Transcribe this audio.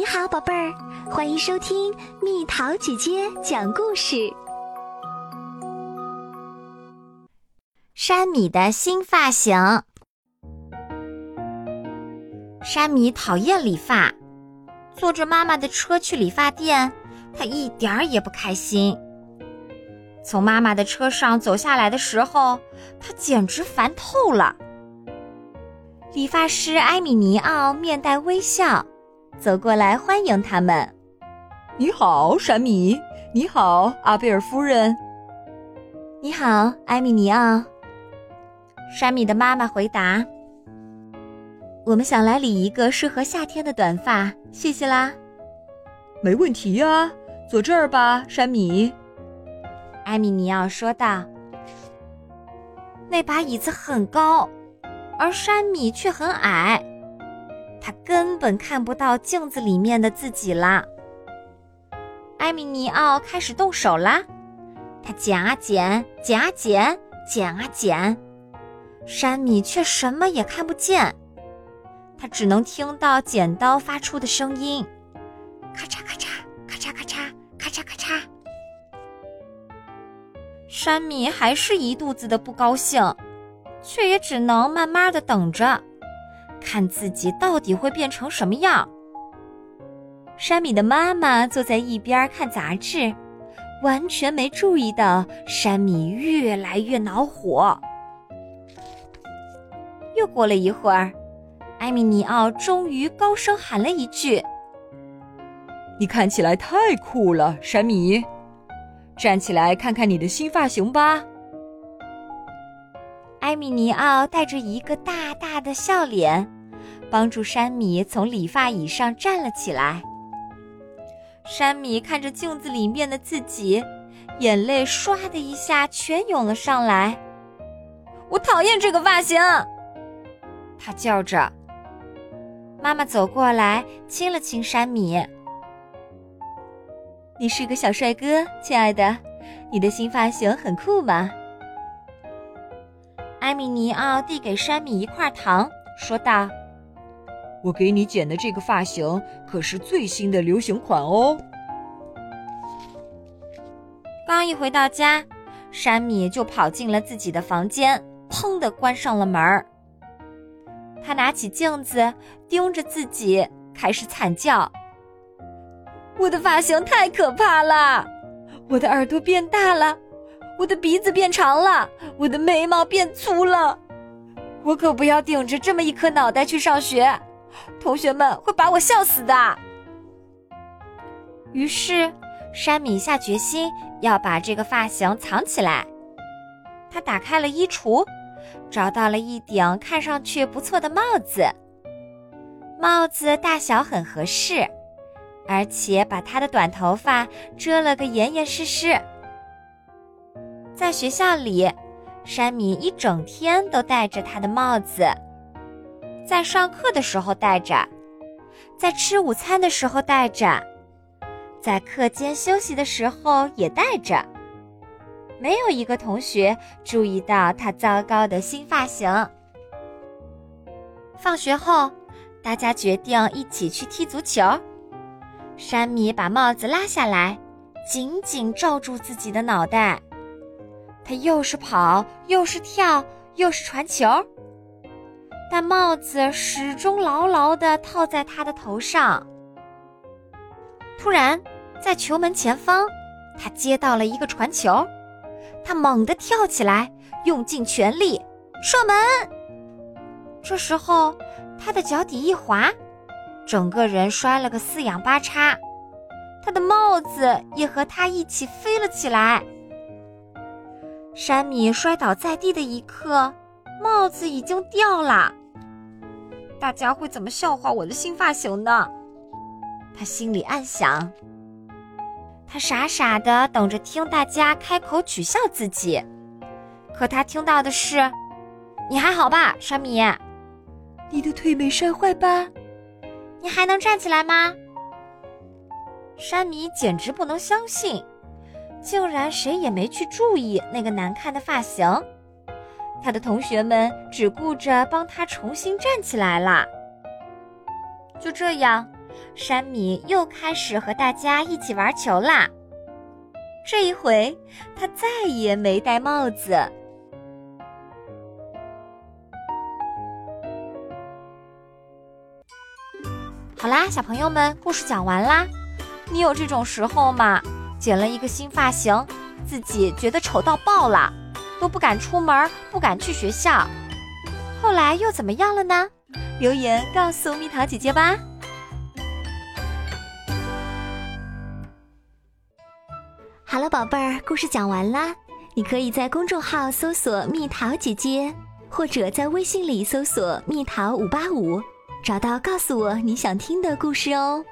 你好，宝贝儿，欢迎收听蜜桃姐姐讲故事。山米的新发型。山米讨厌理发，坐着妈妈的车去理发店，他一点儿也不开心。从妈妈的车上走下来的时候，他简直烦透了。理发师埃米尼奥面带微笑。走过来欢迎他们。你好，山米。你好，阿贝尔夫人。你好，埃米尼奥。山米的妈妈回答：“我们想来理一个适合夏天的短发，谢谢啦。”没问题呀，坐这儿吧，山米。埃米尼奥说道。那把椅子很高，而山米却很矮。他根本看不到镜子里面的自己啦。艾米尼奥开始动手啦，他剪啊剪，剪啊剪，剪啊剪，山米却什么也看不见，他只能听到剪刀发出的声音，咔嚓咔嚓，咔嚓咔嚓，咔嚓咔嚓。山米还是一肚子的不高兴，却也只能慢慢的等着。看自己到底会变成什么样。山米的妈妈坐在一边看杂志，完全没注意到山米越来越恼火。又过了一会儿，埃米尼奥终于高声喊了一句：“你看起来太酷了，山米！站起来看看你的新发型吧。”埃米尼奥带着一个大大的笑脸，帮助山米从理发椅上站了起来。山米看着镜子里面的自己，眼泪唰的一下全涌了上来。我讨厌这个发型！他叫着。妈妈走过来亲了亲山米：“你是个小帅哥，亲爱的，你的新发型很酷吗？”埃米尼奥递给山米一块糖，说道：“我给你剪的这个发型可是最新的流行款哦。”刚一回到家，山米就跑进了自己的房间，砰的关上了门儿。他拿起镜子，盯着自己，开始惨叫：“我的发型太可怕了！我的耳朵变大了。”我的鼻子变长了，我的眉毛变粗了，我可不要顶着这么一颗脑袋去上学，同学们会把我笑死的。于是，山米下决心要把这个发型藏起来。他打开了衣橱，找到了一顶看上去不错的帽子。帽子大小很合适，而且把他的短头发遮了个严严实实。在学校里，山米一整天都戴着他的帽子，在上课的时候戴着，在吃午餐的时候戴着，在课间休息的时候也戴着。没有一个同学注意到他糟糕的新发型。放学后，大家决定一起去踢足球。山米把帽子拉下来，紧紧罩住自己的脑袋。他又是跑，又是跳，又是传球，但帽子始终牢牢地套在他的头上。突然，在球门前方，他接到了一个传球，他猛地跳起来，用尽全力射门。这时候，他的脚底一滑，整个人摔了个四仰八叉，他的帽子也和他一起飞了起来。山米摔倒在地的一刻，帽子已经掉了。大家会怎么笑话我的新发型呢？他心里暗想。他傻傻的等着听大家开口取笑自己，可他听到的是：“你还好吧，山米？你的腿没摔坏吧？你还能站起来吗？”山米简直不能相信。竟然谁也没去注意那个难看的发型，他的同学们只顾着帮他重新站起来了。就这样，山米又开始和大家一起玩球啦。这一回，他再也没戴帽子。好啦，小朋友们，故事讲完啦。你有这种时候吗？剪了一个新发型，自己觉得丑到爆了，都不敢出门，不敢去学校。后来又怎么样了呢？留言告诉蜜桃姐姐吧。好了，宝贝儿，故事讲完啦。你可以在公众号搜索“蜜桃姐姐”，或者在微信里搜索“蜜桃五八五”，找到告诉我你想听的故事哦。